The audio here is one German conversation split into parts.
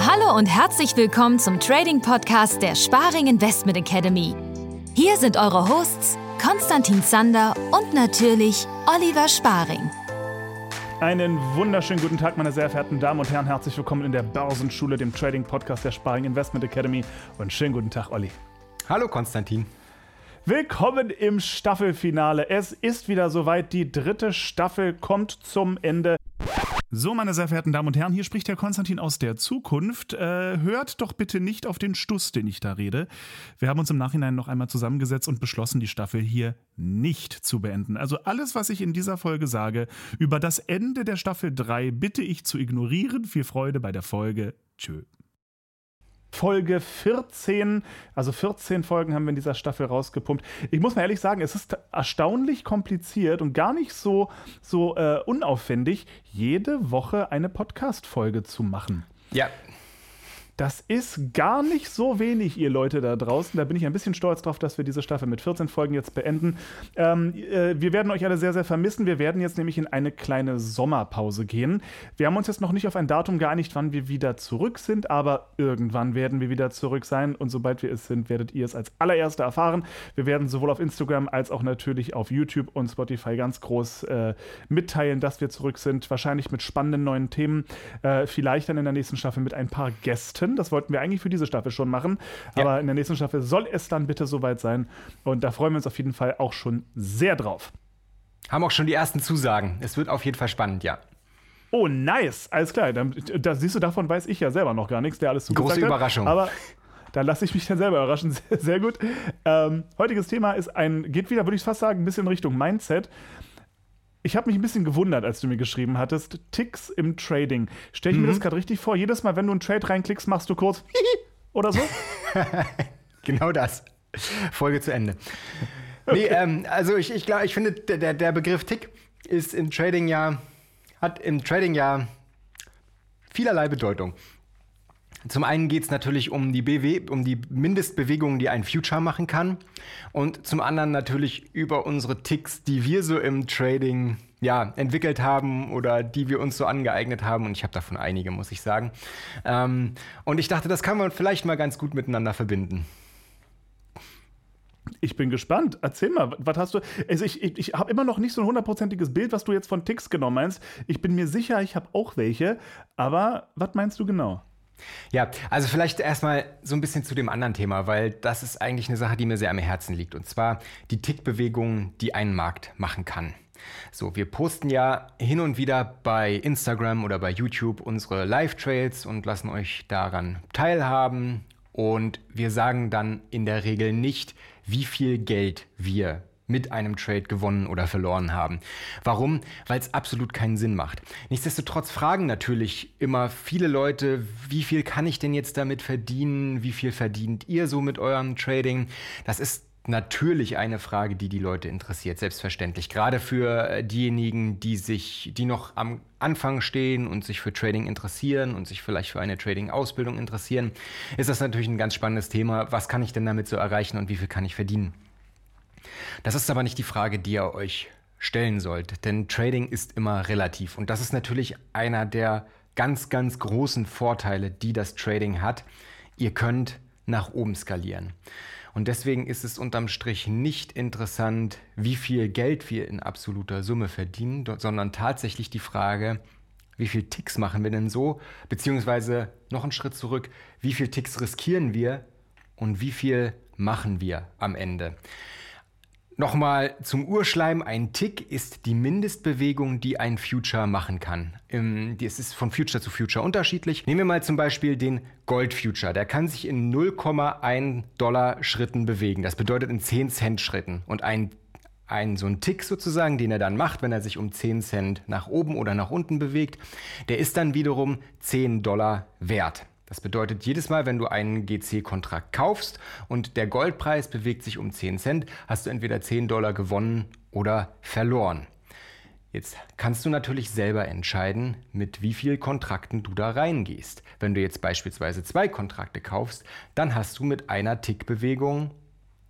Hallo und herzlich willkommen zum Trading Podcast der Sparing Investment Academy. Hier sind eure Hosts Konstantin Zander und natürlich Oliver Sparing. Einen wunderschönen guten Tag, meine sehr verehrten Damen und Herren. Herzlich willkommen in der Börsenschule, dem Trading Podcast der Sparing Investment Academy. Und schönen guten Tag, Olli. Hallo, Konstantin. Willkommen im Staffelfinale. Es ist wieder soweit. Die dritte Staffel kommt zum Ende. So, meine sehr verehrten Damen und Herren, hier spricht der Konstantin aus der Zukunft. Äh, hört doch bitte nicht auf den Stuss, den ich da rede. Wir haben uns im Nachhinein noch einmal zusammengesetzt und beschlossen, die Staffel hier nicht zu beenden. Also alles, was ich in dieser Folge sage über das Ende der Staffel 3, bitte ich zu ignorieren. Viel Freude bei der Folge. Tschö. Folge 14. Also 14 Folgen haben wir in dieser Staffel rausgepumpt. Ich muss mal ehrlich sagen, es ist erstaunlich kompliziert und gar nicht so, so äh, unaufwendig, jede Woche eine Podcast-Folge zu machen. Ja, das ist gar nicht so wenig, ihr Leute da draußen. Da bin ich ein bisschen stolz drauf, dass wir diese Staffel mit 14 Folgen jetzt beenden. Ähm, äh, wir werden euch alle sehr, sehr vermissen. Wir werden jetzt nämlich in eine kleine Sommerpause gehen. Wir haben uns jetzt noch nicht auf ein Datum geeinigt, wann wir wieder zurück sind, aber irgendwann werden wir wieder zurück sein. Und sobald wir es sind, werdet ihr es als allererste erfahren. Wir werden sowohl auf Instagram als auch natürlich auf YouTube und Spotify ganz groß äh, mitteilen, dass wir zurück sind. Wahrscheinlich mit spannenden neuen Themen. Äh, vielleicht dann in der nächsten Staffel mit ein paar Gästen. Das wollten wir eigentlich für diese Staffel schon machen. Ja. Aber in der nächsten Staffel soll es dann bitte soweit sein. Und da freuen wir uns auf jeden Fall auch schon sehr drauf. Haben auch schon die ersten Zusagen. Es wird auf jeden Fall spannend, ja. Oh, nice. Alles klar. Dann, da siehst du, davon weiß ich ja selber noch gar nichts, der alles zugesagt Große Überraschung. Aber da lasse ich mich dann selber überraschen. Sehr, sehr gut. Ähm, heutiges Thema ist ein, geht wieder, würde ich fast sagen, ein bisschen Richtung Mindset ich habe mich ein bisschen gewundert, als du mir geschrieben hattest, Ticks im Trading. Stell ich mhm. mir das gerade richtig vor? Jedes Mal, wenn du einen Trade reinklickst, machst du kurz oder so? genau das. Folge zu Ende. Okay. Nee, ähm, also ich, ich glaube, ich finde, der, der Begriff Tick ist im Trading ja, hat im Trading ja vielerlei Bedeutung. Zum einen geht es natürlich um die, BW, um die Mindestbewegungen, die ein Future machen kann. Und zum anderen natürlich über unsere Ticks, die wir so im Trading ja, entwickelt haben oder die wir uns so angeeignet haben. Und ich habe davon einige, muss ich sagen. Ähm, und ich dachte, das kann man vielleicht mal ganz gut miteinander verbinden. Ich bin gespannt. Erzähl mal, was hast du. Also ich, ich, ich habe immer noch nicht so ein hundertprozentiges Bild, was du jetzt von Ticks genommen meinst. Ich bin mir sicher, ich habe auch welche. Aber was meinst du genau? Ja, also vielleicht erstmal so ein bisschen zu dem anderen Thema, weil das ist eigentlich eine Sache, die mir sehr am Herzen liegt. Und zwar die Tickbewegung, die ein Markt machen kann. So, wir posten ja hin und wieder bei Instagram oder bei YouTube unsere Live-Trails und lassen euch daran teilhaben. Und wir sagen dann in der Regel nicht, wie viel Geld wir mit einem Trade gewonnen oder verloren haben. Warum? Weil es absolut keinen Sinn macht. Nichtsdestotrotz fragen natürlich immer viele Leute, wie viel kann ich denn jetzt damit verdienen? Wie viel verdient ihr so mit eurem Trading? Das ist natürlich eine Frage, die die Leute interessiert, selbstverständlich. Gerade für äh, diejenigen, die sich, die noch am Anfang stehen und sich für Trading interessieren und sich vielleicht für eine Trading-Ausbildung interessieren, ist das natürlich ein ganz spannendes Thema. Was kann ich denn damit so erreichen und wie viel kann ich verdienen? Das ist aber nicht die Frage, die ihr euch stellen sollt, denn Trading ist immer relativ und das ist natürlich einer der ganz, ganz großen Vorteile, die das Trading hat. Ihr könnt nach oben skalieren. Und deswegen ist es unterm Strich nicht interessant, wie viel Geld wir in absoluter Summe verdienen, sondern tatsächlich die Frage, wie viel Ticks machen wir denn so? Beziehungsweise noch einen Schritt zurück, wie viel Ticks riskieren wir und wie viel machen wir am Ende? Nochmal zum Urschleim. Ein Tick ist die Mindestbewegung, die ein Future machen kann. Es ist von Future zu Future unterschiedlich. Nehmen wir mal zum Beispiel den Gold Future. Der kann sich in 0,1 Dollar Schritten bewegen. Das bedeutet in 10 Cent Schritten. Und ein ein, so ein Tick sozusagen, den er dann macht, wenn er sich um 10 Cent nach oben oder nach unten bewegt, der ist dann wiederum 10 Dollar wert. Das bedeutet, jedes Mal, wenn du einen GC-Kontrakt kaufst und der Goldpreis bewegt sich um 10 Cent, hast du entweder 10 Dollar gewonnen oder verloren. Jetzt kannst du natürlich selber entscheiden, mit wie vielen Kontrakten du da reingehst. Wenn du jetzt beispielsweise zwei Kontrakte kaufst, dann hast du mit einer Tickbewegung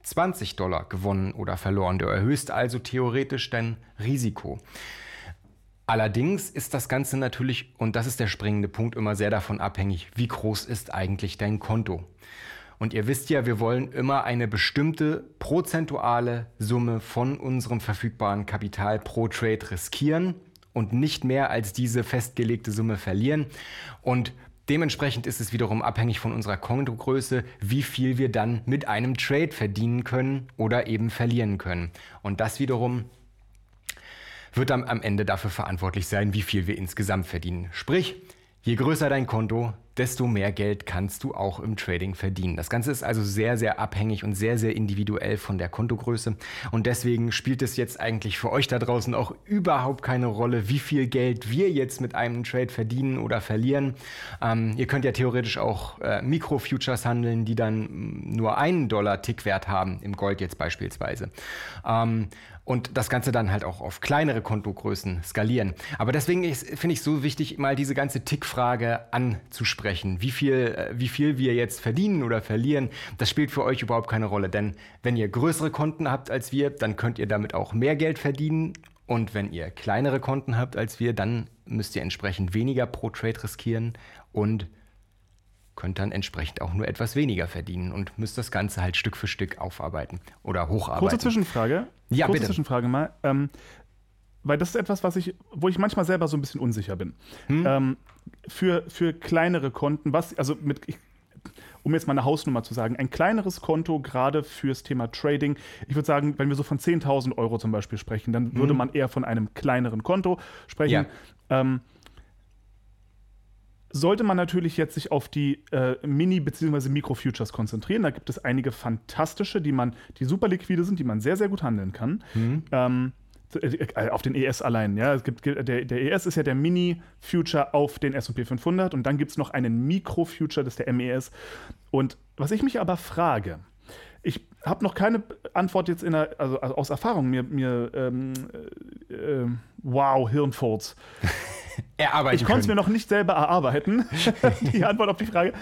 20 Dollar gewonnen oder verloren. Du erhöhst also theoretisch dein Risiko. Allerdings ist das Ganze natürlich, und das ist der springende Punkt, immer sehr davon abhängig, wie groß ist eigentlich dein Konto. Und ihr wisst ja, wir wollen immer eine bestimmte prozentuale Summe von unserem verfügbaren Kapital pro Trade riskieren und nicht mehr als diese festgelegte Summe verlieren. Und dementsprechend ist es wiederum abhängig von unserer Kontogröße, wie viel wir dann mit einem Trade verdienen können oder eben verlieren können. Und das wiederum wird dann am Ende dafür verantwortlich sein, wie viel wir insgesamt verdienen. Sprich, je größer dein Konto, desto mehr Geld kannst du auch im Trading verdienen. Das Ganze ist also sehr, sehr abhängig und sehr, sehr individuell von der Kontogröße. Und deswegen spielt es jetzt eigentlich für euch da draußen auch überhaupt keine Rolle, wie viel Geld wir jetzt mit einem Trade verdienen oder verlieren. Ähm, ihr könnt ja theoretisch auch äh, Mikro-Futures handeln, die dann nur einen Dollar Tickwert haben, im Gold jetzt beispielsweise. Ähm, und das Ganze dann halt auch auf kleinere Kontogrößen skalieren. Aber deswegen finde ich es so wichtig, mal diese ganze Tick-Frage anzusprechen. Wie viel, äh, wie viel wir jetzt verdienen oder verlieren, das spielt für euch überhaupt keine Rolle. Denn wenn ihr größere Konten habt als wir, dann könnt ihr damit auch mehr Geld verdienen. Und wenn ihr kleinere Konten habt als wir, dann müsst ihr entsprechend weniger pro Trade riskieren und könnt dann entsprechend auch nur etwas weniger verdienen und müsst das Ganze halt Stück für Stück aufarbeiten oder hocharbeiten. Kurze Zwischenfrage. Ja, Kurze bitte. Zwischenfrage mal. Ähm, weil das ist etwas, was ich, wo ich manchmal selber so ein bisschen unsicher bin. Hm? Ähm, für, für kleinere Konten, was, also mit, um jetzt mal eine Hausnummer zu sagen, ein kleineres Konto gerade fürs Thema Trading, ich würde sagen, wenn wir so von 10.000 Euro zum Beispiel sprechen, dann würde Mhm. man eher von einem kleineren Konto sprechen. Ähm, sollte man natürlich jetzt sich auf die äh, Mini- bzw. Mikro-Futures konzentrieren. Da gibt es einige fantastische, die man, die super liquide sind, die man sehr, sehr gut handeln kann. Ähm, äh, auf den ES allein, ja. Es gibt, der, der ES ist ja der Mini-Future auf den SP 500 und dann gibt es noch einen Mikro-Future, das ist der MES. Und was ich mich aber frage, ich habe noch keine Antwort jetzt in der, also, also aus Erfahrung, mir, mir ähm, äh, äh, wow, Hirnfurz. Erarbeiten Ich konnte es mir noch nicht selber erarbeiten, die Antwort auf die Frage.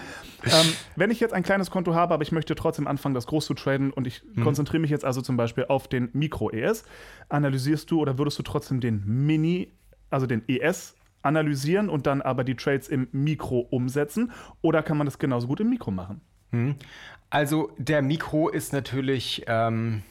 Ähm, wenn ich jetzt ein kleines Konto habe, aber ich möchte trotzdem anfangen, das groß zu traden und ich Mhm. konzentriere mich jetzt also zum Beispiel auf den Mikro-ES, analysierst du oder würdest du trotzdem den Mini, also den ES analysieren und dann aber die Trades im Mikro umsetzen? Oder kann man das genauso gut im Mikro machen? Also der Mikro ist natürlich, ähm,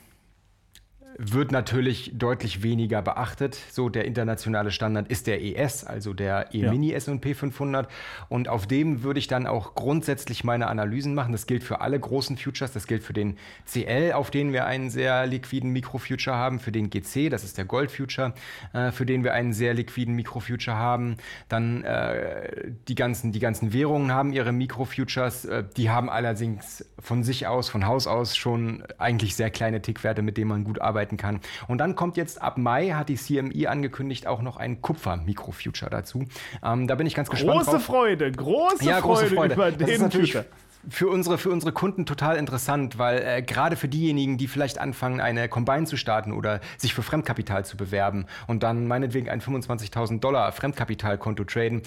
wird natürlich deutlich weniger beachtet. So der internationale Standard ist der ES, also der E-Mini S&P 500. Und auf dem würde ich dann auch grundsätzlich meine Analysen machen. Das gilt für alle großen Futures. Das gilt für den CL, auf den wir einen sehr liquiden Mikrofuture haben. Für den GC, das ist der Gold Future, äh, für den wir einen sehr liquiden Mikrofuture haben. Dann äh, die, ganzen, die ganzen Währungen haben ihre Mikrofutures. Äh, die haben allerdings von sich aus, von Haus aus schon eigentlich sehr kleine Tickwerte, mit denen man gut arbeiten kann. Und dann kommt jetzt ab Mai, hat die CMI angekündigt, auch noch ein Kupfer-Mikrofuture dazu. Ähm, da bin ich ganz gespannt Große. Freude, große, Ja, Freude, große Freude. über Das den ist natürlich Future. für unsere, für unsere Kunden total interessant, weil äh, gerade für diejenigen, die vielleicht anfangen, eine Combine zu starten oder sich für Fremdkapital zu bewerben und dann meinetwegen ein 25.000 Dollar Fremdkapitalkonto traden,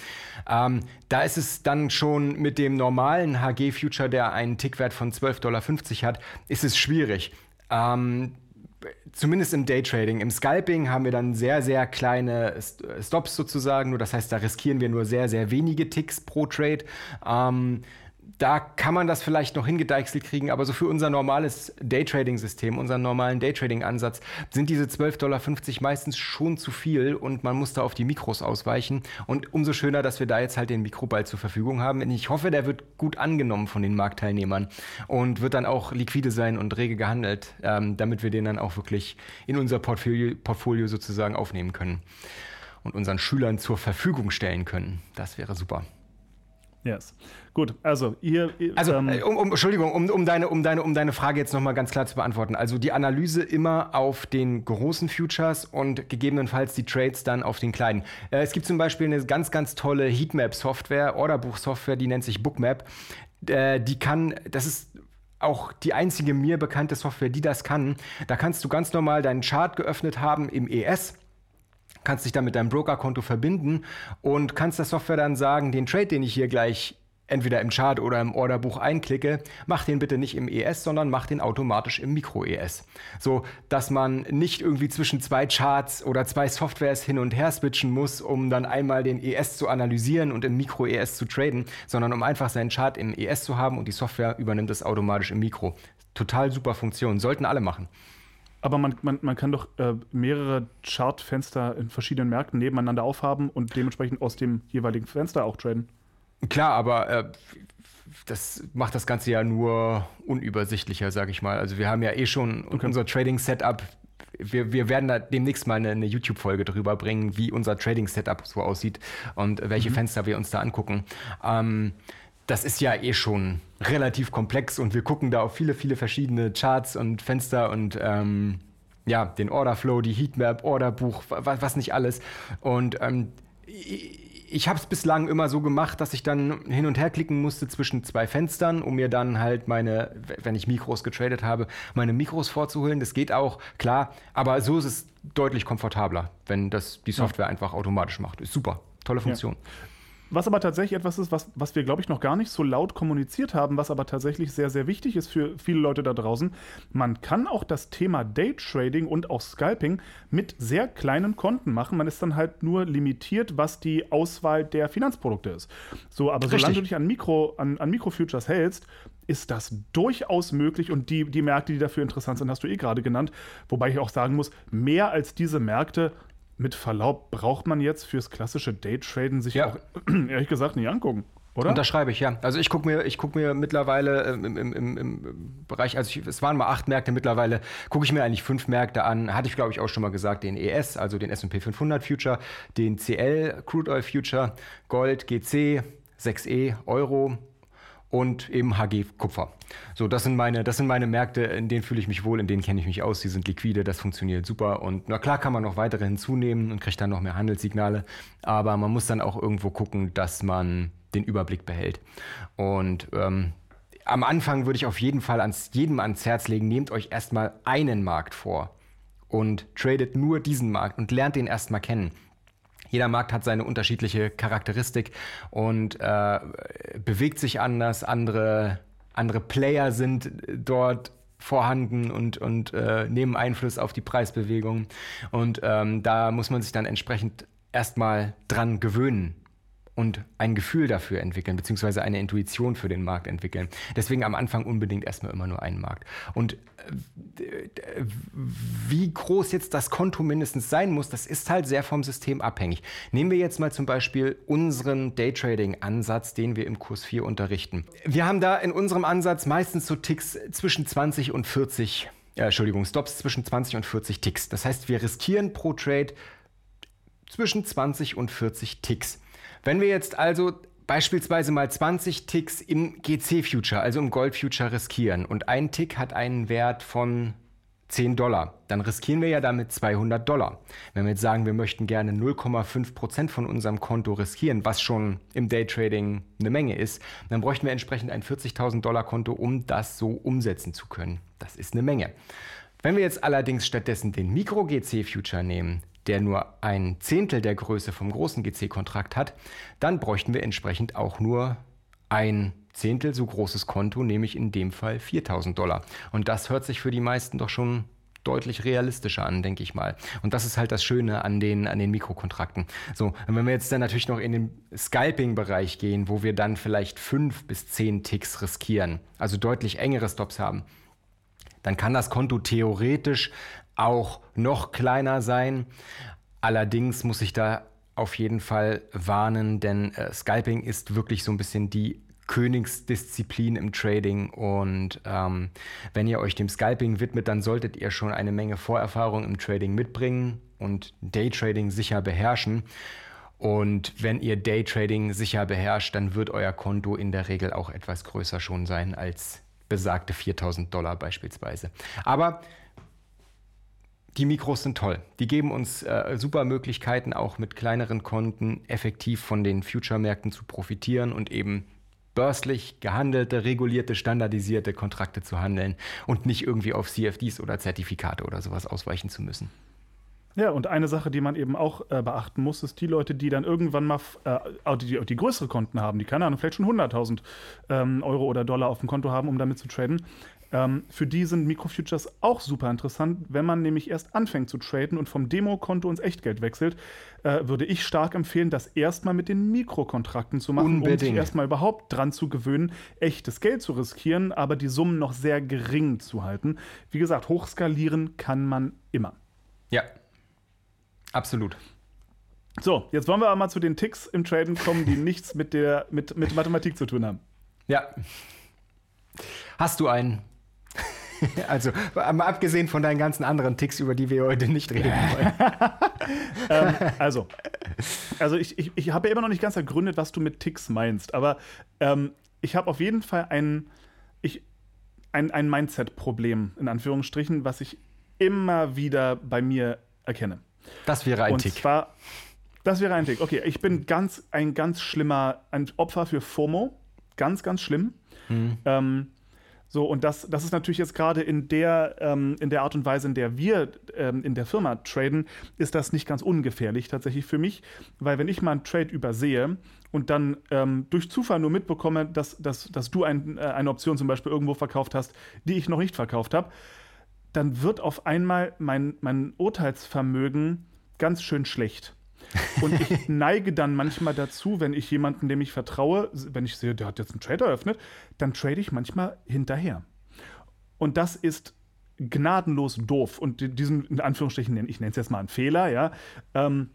ähm, da ist es dann schon mit dem normalen HG-Future, der einen Tickwert von 12,50 Dollar hat, ist es schwierig. Ähm, zumindest im Daytrading. Im Scalping haben wir dann sehr, sehr kleine St- Stops sozusagen. Nur das heißt, da riskieren wir nur sehr, sehr wenige Ticks pro Trade. Ähm, da kann man das vielleicht noch hingedeichselt kriegen, aber so für unser normales Daytrading-System, unseren normalen Daytrading-Ansatz, sind diese 12,50 Dollar meistens schon zu viel und man muss da auf die Mikros ausweichen. Und umso schöner, dass wir da jetzt halt den Mikroball zur Verfügung haben. Und ich hoffe, der wird gut angenommen von den Marktteilnehmern und wird dann auch liquide sein und rege gehandelt, ähm, damit wir den dann auch wirklich in unser Portfolio, Portfolio sozusagen aufnehmen können und unseren Schülern zur Verfügung stellen können. Das wäre super. Yes. Gut, also ihr. ihr Also, ähm, äh, um, um, Entschuldigung, um, um, deine, um, deine, um deine Frage jetzt nochmal ganz klar zu beantworten. Also die Analyse immer auf den großen Futures und gegebenenfalls die Trades dann auf den kleinen. Äh, es gibt zum Beispiel eine ganz, ganz tolle Heatmap-Software, Orderbuch-Software, die nennt sich Bookmap. Äh, die kann, das ist auch die einzige mir bekannte Software, die das kann. Da kannst du ganz normal deinen Chart geöffnet haben im ES kannst dich dann mit deinem Brokerkonto verbinden und kannst der Software dann sagen, den Trade, den ich hier gleich entweder im Chart oder im Orderbuch einklicke, mach den bitte nicht im ES, sondern mach den automatisch im Mikro-ES. So, dass man nicht irgendwie zwischen zwei Charts oder zwei Softwares hin und her switchen muss, um dann einmal den ES zu analysieren und im Mikro-ES zu traden, sondern um einfach seinen Chart im ES zu haben und die Software übernimmt es automatisch im Mikro. Total super Funktion, sollten alle machen. Aber man, man, man kann doch äh, mehrere Chartfenster in verschiedenen Märkten nebeneinander aufhaben und dementsprechend aus dem jeweiligen Fenster auch traden. Klar, aber äh, das macht das Ganze ja nur unübersichtlicher, sage ich mal. Also wir haben ja eh schon okay. unser Trading-Setup. Wir, wir werden da demnächst mal eine, eine YouTube-Folge darüber bringen, wie unser Trading-Setup so aussieht und welche mhm. Fenster wir uns da angucken. Ähm, das ist ja eh schon relativ komplex und wir gucken da auf viele, viele verschiedene Charts und Fenster und ähm, ja, den Orderflow, die Heatmap, Orderbuch, was, was nicht alles. Und ähm, ich habe es bislang immer so gemacht, dass ich dann hin und her klicken musste zwischen zwei Fenstern, um mir dann halt meine, wenn ich Mikros getradet habe, meine Mikros vorzuholen. Das geht auch, klar, aber so ist es deutlich komfortabler, wenn das die Software ja. einfach automatisch macht. Ist super, tolle Funktion. Ja. Was aber tatsächlich etwas ist, was, was wir, glaube ich, noch gar nicht so laut kommuniziert haben, was aber tatsächlich sehr, sehr wichtig ist für viele Leute da draußen. Man kann auch das Thema Daytrading und auch Scalping mit sehr kleinen Konten machen. Man ist dann halt nur limitiert, was die Auswahl der Finanzprodukte ist. So, aber Richtig. solange du dich an Mikro, an, an Mikrofutures hältst, ist das durchaus möglich und die, die Märkte, die dafür interessant sind, hast du eh gerade genannt. Wobei ich auch sagen muss, mehr als diese Märkte mit Verlaub braucht man jetzt fürs klassische Daytraden sich ja. auch ehrlich gesagt nicht angucken. Oder? Unterschreibe ich, ja. Also ich gucke mir, guck mir mittlerweile ähm, im, im, im, im Bereich, also ich, es waren mal acht Märkte, mittlerweile gucke ich mir eigentlich fünf Märkte an. Hatte ich, glaube ich, auch schon mal gesagt, den ES, also den S&P 500 Future, den CL Crude Oil Future, Gold, GC, 6E, Euro, und eben HG Kupfer. So, das sind meine, das sind meine Märkte, in denen fühle ich mich wohl, in denen kenne ich mich aus, die sind liquide, das funktioniert super. Und na klar kann man noch weitere hinzunehmen und kriegt dann noch mehr Handelssignale, aber man muss dann auch irgendwo gucken, dass man den Überblick behält. Und ähm, am Anfang würde ich auf jeden Fall ans, jedem ans Herz legen, nehmt euch erstmal einen Markt vor und tradet nur diesen Markt und lernt den erstmal kennen. Jeder Markt hat seine unterschiedliche Charakteristik und äh, bewegt sich anders. Andere, andere Player sind dort vorhanden und, und äh, nehmen Einfluss auf die Preisbewegung. Und ähm, da muss man sich dann entsprechend erstmal dran gewöhnen und ein Gefühl dafür entwickeln, beziehungsweise eine Intuition für den Markt entwickeln. Deswegen am Anfang unbedingt erstmal immer nur einen Markt. Und äh, wie groß jetzt das Konto mindestens sein muss, das ist halt sehr vom System abhängig. Nehmen wir jetzt mal zum Beispiel unseren Daytrading-Ansatz, den wir im Kurs 4 unterrichten. Wir haben da in unserem Ansatz meistens so Ticks zwischen 20 und 40, äh, Entschuldigung, Stops zwischen 20 und 40 Ticks. Das heißt, wir riskieren pro Trade zwischen 20 und 40 Ticks. Wenn wir jetzt also beispielsweise mal 20 Ticks im GC-Future, also im Gold-Future riskieren und ein Tick hat einen Wert von 10 Dollar, dann riskieren wir ja damit 200 Dollar. Wenn wir jetzt sagen, wir möchten gerne 0,5 Prozent von unserem Konto riskieren, was schon im Daytrading eine Menge ist, dann bräuchten wir entsprechend ein 40.000 Dollar Konto, um das so umsetzen zu können. Das ist eine Menge. Wenn wir jetzt allerdings stattdessen den Micro-GC-Future nehmen, der nur ein Zehntel der Größe vom großen GC-Kontrakt hat, dann bräuchten wir entsprechend auch nur ein Zehntel so großes Konto, nämlich in dem Fall 4000 Dollar. Und das hört sich für die meisten doch schon deutlich realistischer an, denke ich mal. Und das ist halt das Schöne an den, an den Mikrokontrakten. So, und wenn wir jetzt dann natürlich noch in den Scalping-Bereich gehen, wo wir dann vielleicht fünf bis zehn Ticks riskieren, also deutlich engere Stops haben, dann kann das Konto theoretisch auch noch kleiner sein. Allerdings muss ich da auf jeden Fall warnen, denn äh, Scalping ist wirklich so ein bisschen die Königsdisziplin im Trading und ähm, wenn ihr euch dem Scalping widmet, dann solltet ihr schon eine Menge Vorerfahrung im Trading mitbringen und Daytrading sicher beherrschen. Und wenn ihr Daytrading sicher beherrscht, dann wird euer Konto in der Regel auch etwas größer schon sein als besagte 4000 Dollar beispielsweise. Aber die Mikros sind toll. Die geben uns äh, super Möglichkeiten, auch mit kleineren Konten effektiv von den Future-Märkten zu profitieren und eben börslich gehandelte, regulierte, standardisierte Kontrakte zu handeln und nicht irgendwie auf CFDs oder Zertifikate oder sowas ausweichen zu müssen. Ja, und eine Sache, die man eben auch äh, beachten muss, ist die Leute, die dann irgendwann mal, äh, die, die, größere Konten haben, die, keine Ahnung, vielleicht schon 100.000 ähm, Euro oder Dollar auf dem Konto haben, um damit zu traden. Ähm, für die sind Mikrofutures auch super interessant. Wenn man nämlich erst anfängt zu traden und vom Demokonto ins Echtgeld wechselt, äh, würde ich stark empfehlen, das erstmal mit den Mikrokontrakten zu machen, Unbedingt. um sich erstmal überhaupt dran zu gewöhnen, echtes Geld zu riskieren, aber die Summen noch sehr gering zu halten. Wie gesagt, hochskalieren kann man immer. Ja, absolut. So, jetzt wollen wir aber mal zu den Ticks im Traden kommen, die nichts mit, der, mit, mit Mathematik zu tun haben. Ja. Hast du einen? Also, mal abgesehen von deinen ganzen anderen Ticks, über die wir heute nicht reden wollen. ähm, also, also ich, ich, ich habe ja immer noch nicht ganz ergründet, was du mit Ticks meinst, aber ähm, ich habe auf jeden Fall ein, ich, ein, ein Mindset-Problem, in Anführungsstrichen, was ich immer wieder bei mir erkenne. Das wäre ein Und Tick. zwar, das wäre ein Tick. Okay, ich bin ganz, ein ganz schlimmer, ein Opfer für FOMO. Ganz, ganz schlimm. Mhm. Ähm, so, und das, das ist natürlich jetzt gerade in der, ähm, in der Art und Weise, in der wir ähm, in der Firma traden, ist das nicht ganz ungefährlich tatsächlich für mich, weil wenn ich mal einen Trade übersehe und dann ähm, durch Zufall nur mitbekomme, dass, dass, dass du ein, äh, eine Option zum Beispiel irgendwo verkauft hast, die ich noch nicht verkauft habe, dann wird auf einmal mein, mein Urteilsvermögen ganz schön schlecht. Und ich neige dann manchmal dazu, wenn ich jemanden, dem ich vertraue, wenn ich sehe, der hat jetzt einen Trade eröffnet, dann trade ich manchmal hinterher. Und das ist gnadenlos doof. Und diesen, in Anführungsstrichen, ich nenne es jetzt mal einen Fehler, ja, ähm,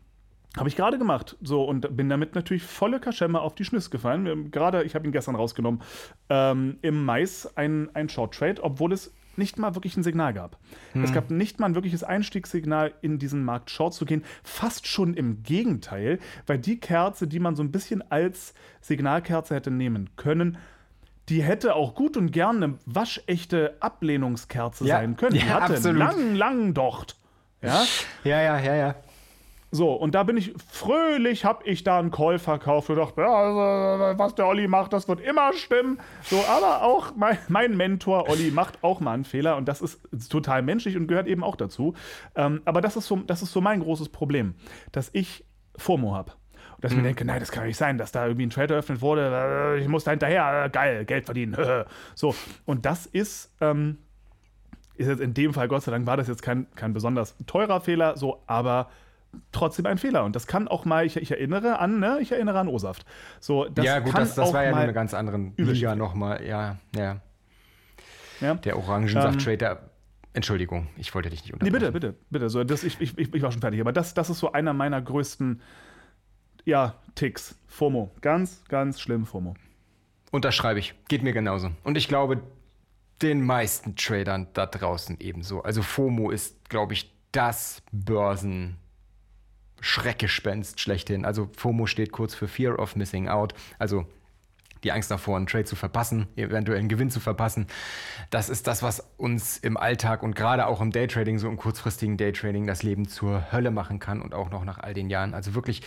habe ich gerade gemacht. So, und bin damit natürlich volle Kaschemme auf die Schnüsse gefallen. Gerade, ich habe ihn gestern rausgenommen, ähm, im Mais ein, ein Short Trade, obwohl es nicht mal wirklich ein Signal gab. Hm. Es gab nicht mal ein wirkliches Einstiegssignal, in diesen Markt Short zu gehen. Fast schon im Gegenteil, weil die Kerze, die man so ein bisschen als Signalkerze hätte nehmen können, die hätte auch gut und gerne eine waschechte Ablehnungskerze Ja. sein können. Die Ja, hatte absolut. einen langen, langen Docht. Ja? Ja, ja, ja, ja. So, und da bin ich fröhlich, habe ich da einen Call verkauft und dachte, ja, also, was der Olli macht, das wird immer stimmen. So, aber auch mein, mein Mentor Olli macht auch mal einen Fehler und das ist, total menschlich und gehört eben auch dazu. Ähm, aber das ist, so, das ist so mein großes Problem, dass ich FOMO habe. Und dass ich mir denke, nein, das kann nicht sein, dass da irgendwie ein Trade eröffnet wurde, äh, ich muss da hinterher, äh, geil, Geld verdienen. so, und das ist, ähm, ist jetzt in dem Fall, Gott sei Dank, war das jetzt kein, kein besonders teurer Fehler, so, aber trotzdem ein Fehler. Und das kann auch mal, ich, ich erinnere an, ne, ich erinnere an O-Saft. So, das ja, gut, kann das, das auch war ja nur mal, eine ganz anderen Liga nochmal. Ja, ja. ja? Der Orangensaft-Trade, der. Entschuldigung, ich wollte dich nicht Nee, unterbrechen. bitte, bitte, bitte. So, das, ich, ich, ich war schon fertig. Aber das, das ist so einer meiner größten, ja, Ticks. FOMO. Ganz, ganz schlimm FOMO. Unterschreibe ich. Geht mir genauso. Und ich glaube, den meisten Tradern da draußen ebenso. Also FOMO ist, glaube ich, das Börsen-Schreckgespenst schlechthin. Also FOMO steht kurz für Fear of Missing Out. Also die Angst davor, einen Trade zu verpassen, eventuell einen Gewinn zu verpassen. Das ist das, was uns im Alltag und gerade auch im Daytrading, so im kurzfristigen Daytrading, das Leben zur Hölle machen kann und auch noch nach all den Jahren. Also wirklich,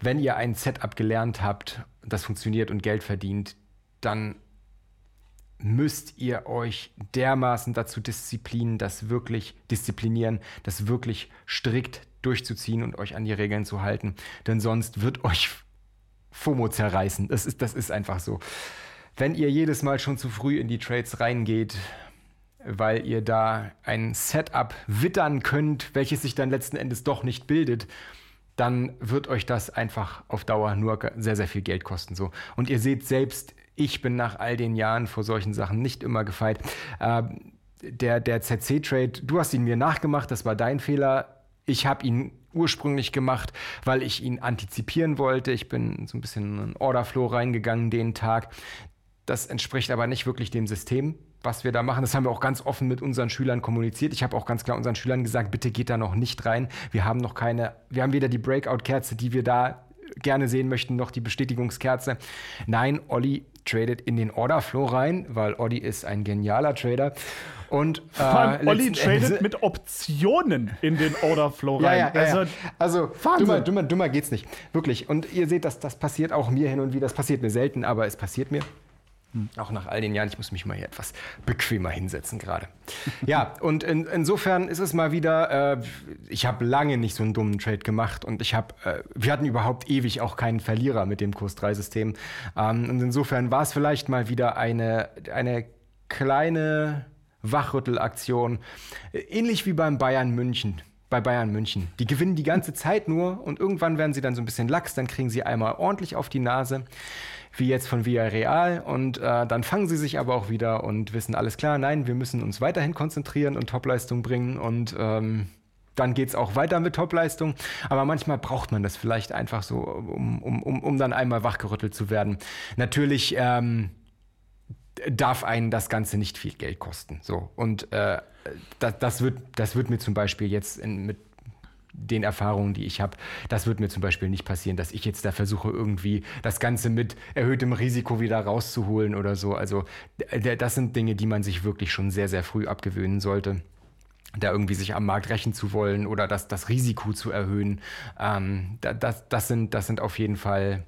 wenn ihr ein Setup gelernt habt, das funktioniert und Geld verdient, dann müsst ihr euch dermaßen dazu disziplinieren, das wirklich disziplinieren, das wirklich strikt durchzuziehen und euch an die Regeln zu halten. Denn sonst wird euch FOMO zerreißen. Das ist, das ist einfach so. Wenn ihr jedes Mal schon zu früh in die Trades reingeht, weil ihr da ein Setup wittern könnt, welches sich dann letzten Endes doch nicht bildet, dann wird euch das einfach auf Dauer nur sehr, sehr viel Geld kosten. So. Und ihr seht selbst, ich bin nach all den Jahren vor solchen Sachen nicht immer gefeit. Ähm, der der ZC-Trade, du hast ihn mir nachgemacht, das war dein Fehler. Ich habe ihn ursprünglich gemacht, weil ich ihn antizipieren wollte. Ich bin so ein bisschen in Orderflow reingegangen den Tag. Das entspricht aber nicht wirklich dem System, was wir da machen. Das haben wir auch ganz offen mit unseren Schülern kommuniziert. Ich habe auch ganz klar unseren Schülern gesagt, bitte geht da noch nicht rein. Wir haben noch keine, wir haben weder die Breakout-Kerze, die wir da gerne sehen möchten, noch die Bestätigungskerze. Nein, Olli tradet in den Orderflow rein, weil Olli ist ein genialer Trader. Und äh, Vor allem, Olli tradet Endes- mit Optionen in den Orderflow ja, rein. ja, ja, also, ja. also Wahnsinn. dummer, dummer, dummer geht's nicht. Wirklich. Und ihr seht, dass das passiert auch mir hin und wieder. Das passiert mir selten, aber es passiert mir. Hm. Auch nach all den Jahren, ich muss mich mal hier etwas bequemer hinsetzen gerade. ja, und in, insofern ist es mal wieder, äh, ich habe lange nicht so einen dummen Trade gemacht und ich habe, äh, wir hatten überhaupt ewig auch keinen Verlierer mit dem Kurs 3-System. Ähm, und insofern war es vielleicht mal wieder eine, eine kleine Wachrüttelaktion, ähnlich wie beim Bayern München bei Bayern München. Die gewinnen die ganze Zeit nur und irgendwann werden sie dann so ein bisschen lax, dann kriegen sie einmal ordentlich auf die Nase wie jetzt von Villarreal. Und äh, dann fangen sie sich aber auch wieder und wissen, alles klar, nein, wir müssen uns weiterhin konzentrieren und Topleistung bringen und ähm, dann geht es auch weiter mit Topleistung. Aber manchmal braucht man das vielleicht einfach so, um, um, um, um dann einmal wachgerüttelt zu werden. Natürlich ähm, darf einen das Ganze nicht viel Geld kosten. So. Und äh, das, das, wird, das wird mir zum Beispiel jetzt in, mit den Erfahrungen, die ich habe, das wird mir zum Beispiel nicht passieren, dass ich jetzt da versuche, irgendwie das Ganze mit erhöhtem Risiko wieder rauszuholen oder so. Also das sind Dinge, die man sich wirklich schon sehr, sehr früh abgewöhnen sollte da irgendwie sich am Markt rächen zu wollen oder das, das Risiko zu erhöhen. Ähm, das, das, sind, das sind auf jeden Fall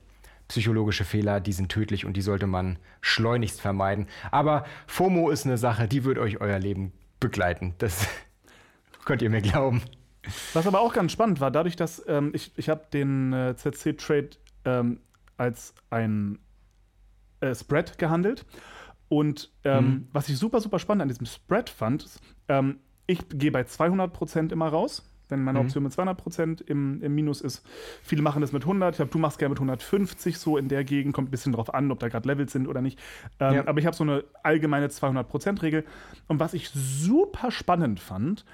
psychologische Fehler, die sind tödlich und die sollte man schleunigst vermeiden. Aber FOMO ist eine Sache, die wird euch euer Leben begleiten. Das könnt ihr mir glauben. Was aber auch ganz spannend war, dadurch, dass ähm, ich, ich habe den äh, ZC-Trade ähm, als ein äh, Spread gehandelt. Und ähm, mhm. was ich super, super spannend an diesem Spread fand, ist, ähm, ich gehe bei 200% immer raus, wenn meine mhm. Option mit 200% im, im Minus ist. Viele machen das mit 100. Ich glaube, du machst gerne mit 150 so in der Gegend. Kommt ein bisschen drauf an, ob da gerade Levels sind oder nicht. Ähm, ja. Aber ich habe so eine allgemeine 200%-Regel. Und was ich super spannend fand,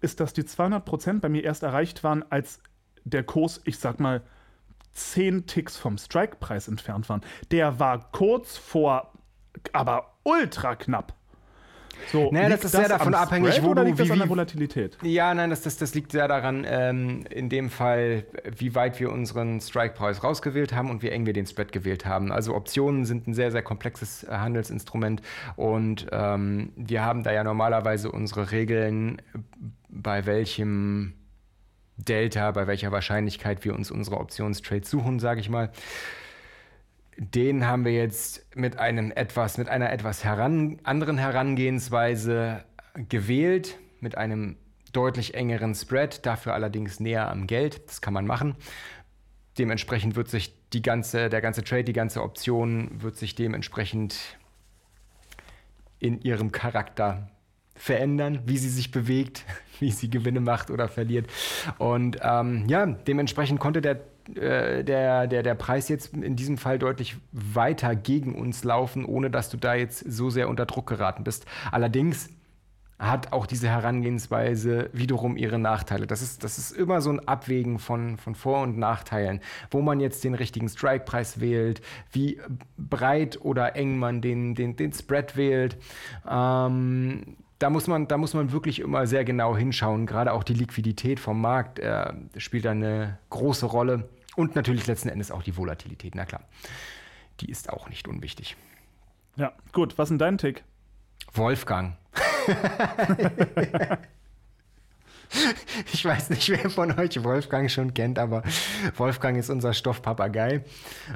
ist, dass die 200 Prozent bei mir erst erreicht waren, als der Kurs, ich sag mal, 10 Ticks vom Strike-Preis entfernt waren. Der war kurz vor, aber ultra knapp. So, naja, das ist das sehr davon abhängig, Spread, wo oder du, liegt das wie, an der Volatilität? Ja, nein, das, das, das liegt sehr daran, ähm, in dem Fall, wie weit wir unseren Strike-Preis rausgewählt haben und wie eng wir den Spread gewählt haben. Also Optionen sind ein sehr, sehr komplexes äh, Handelsinstrument und ähm, wir haben da ja normalerweise unsere Regeln, bei welchem Delta, bei welcher Wahrscheinlichkeit wir uns unsere Optionstrades suchen, sage ich mal den haben wir jetzt mit einem etwas, mit einer etwas heran, anderen Herangehensweise gewählt, mit einem deutlich engeren Spread, dafür allerdings näher am Geld. Das kann man machen. Dementsprechend wird sich die ganze, der ganze Trade, die ganze Option wird sich dementsprechend in ihrem Charakter verändern, wie sie sich bewegt, wie sie Gewinne macht oder verliert. Und ähm, ja, dementsprechend konnte der äh, der, der, der Preis jetzt in diesem Fall deutlich weiter gegen uns laufen, ohne dass du da jetzt so sehr unter Druck geraten bist. Allerdings hat auch diese Herangehensweise wiederum ihre Nachteile. Das ist, das ist immer so ein Abwägen von, von Vor- und Nachteilen, wo man jetzt den richtigen Strike-Preis wählt, wie breit oder eng man den, den, den Spread wählt. Ähm, da muss man, da muss man wirklich immer sehr genau hinschauen. Gerade auch die Liquidität vom Markt äh, spielt eine große Rolle. Und natürlich letzten Endes auch die Volatilität, na klar. Die ist auch nicht unwichtig. Ja, gut. Was ist denn dein Tick? Wolfgang. Ich weiß nicht, wer von euch Wolfgang schon kennt, aber Wolfgang ist unser Stoffpapagei.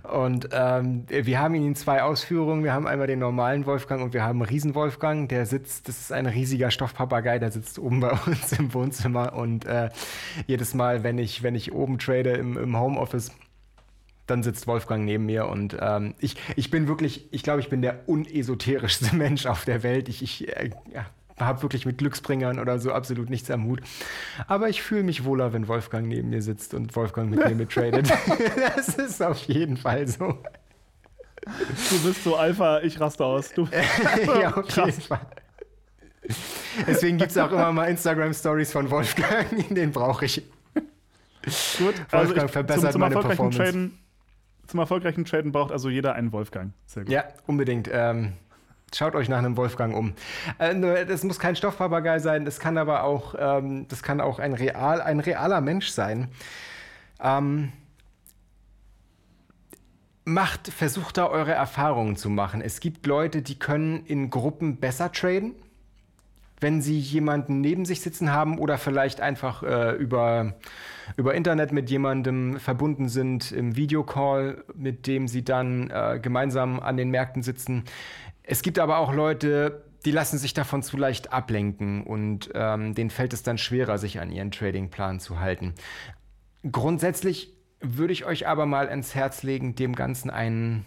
Und ähm, wir haben ihn in zwei Ausführungen. Wir haben einmal den normalen Wolfgang und wir haben Riesenwolfgang. Der sitzt, das ist ein riesiger Stoffpapagei, der sitzt oben bei uns im Wohnzimmer. Und äh, jedes Mal, wenn ich, wenn ich oben trade im, im Homeoffice, dann sitzt Wolfgang neben mir und ähm, ich, ich bin wirklich, ich glaube, ich bin der unesoterischste Mensch auf der Welt. Ich, ich äh, ja, habe wirklich mit Glücksbringern oder so absolut nichts am Hut. Aber ich fühle mich wohler, wenn Wolfgang neben mir sitzt und Wolfgang mit mir mittradet. das ist auf jeden Fall so. Du bist so Alpha, ich raste aus. Du ja, auf jeden Fall. Deswegen gibt es auch immer mal Instagram-Stories von Wolfgang, den brauche ich. Gut, Wolfgang also ich, verbessert zum, zum meine Performance. Traden, zum erfolgreichen Traden braucht also jeder einen Wolfgang. Sehr gut. Ja, unbedingt. Ähm, Schaut euch nach einem Wolfgang um. Äh, das muss kein Stoffpapagei sein, das kann aber auch, ähm, das kann auch ein, real, ein realer Mensch sein. Ähm, macht, versucht da eure Erfahrungen zu machen. Es gibt Leute, die können in Gruppen besser traden. wenn Sie jemanden neben sich sitzen haben oder vielleicht einfach äh, über, über Internet mit jemandem verbunden sind im Videocall, mit dem Sie dann äh, gemeinsam an den Märkten sitzen. Es gibt aber auch Leute, die lassen sich davon zu leicht ablenken und ähm, denen fällt es dann schwerer, sich an ihren Tradingplan zu halten. Grundsätzlich würde ich euch aber mal ins Herz legen, dem Ganzen einen,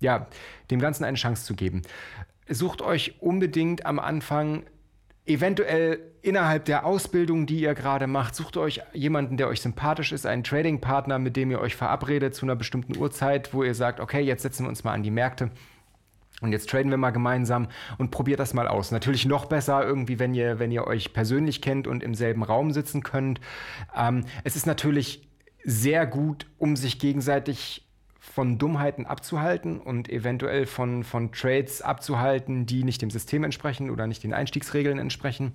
ja, dem Ganzen eine Chance zu geben sucht euch unbedingt am Anfang eventuell innerhalb der Ausbildung, die ihr gerade macht, sucht euch jemanden, der euch sympathisch ist, einen Trading-Partner, mit dem ihr euch verabredet zu einer bestimmten Uhrzeit, wo ihr sagt, okay, jetzt setzen wir uns mal an die Märkte. Und jetzt traden wir mal gemeinsam und probiert das mal aus. Natürlich noch besser irgendwie, wenn ihr, wenn ihr euch persönlich kennt und im selben Raum sitzen könnt. Ähm, es ist natürlich sehr gut, um sich gegenseitig von Dummheiten abzuhalten und eventuell von, von Trades abzuhalten, die nicht dem System entsprechen oder nicht den Einstiegsregeln entsprechen.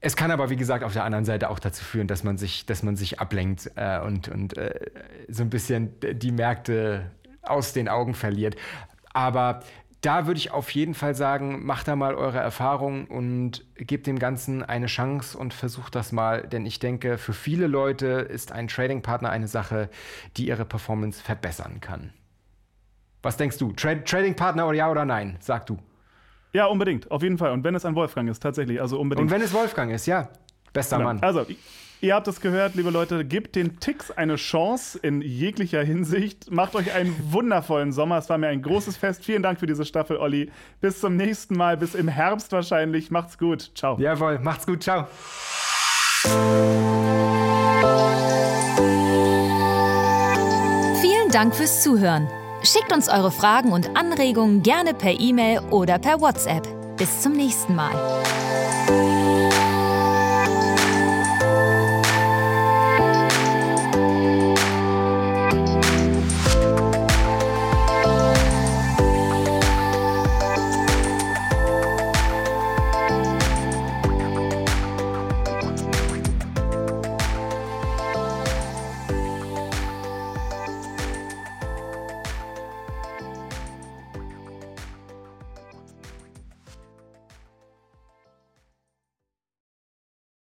Es kann aber, wie gesagt, auf der anderen Seite auch dazu führen, dass man sich, dass man sich ablenkt äh, und, und äh, so ein bisschen die Märkte aus den Augen verliert. Aber da würde ich auf jeden Fall sagen, macht da mal eure Erfahrung und gebt dem Ganzen eine Chance und versucht das mal, denn ich denke, für viele Leute ist ein Trading-Partner eine Sache, die ihre Performance verbessern kann. Was denkst du? Tra Trading-Partner oder ja oder nein? Sag du. Ja, unbedingt, auf jeden Fall. Und wenn es ein Wolfgang ist, tatsächlich, also unbedingt. Und wenn es Wolfgang ist, ja. Bester genau. Mann. Also, Ihr habt es gehört, liebe Leute, gebt den Ticks eine Chance in jeglicher Hinsicht. Macht euch einen wundervollen Sommer. Es war mir ein großes Fest. Vielen Dank für diese Staffel, Olli. Bis zum nächsten Mal, bis im Herbst wahrscheinlich. Macht's gut. Ciao. Jawohl, macht's gut. Ciao. Vielen Dank fürs Zuhören. Schickt uns eure Fragen und Anregungen gerne per E-Mail oder per WhatsApp. Bis zum nächsten Mal.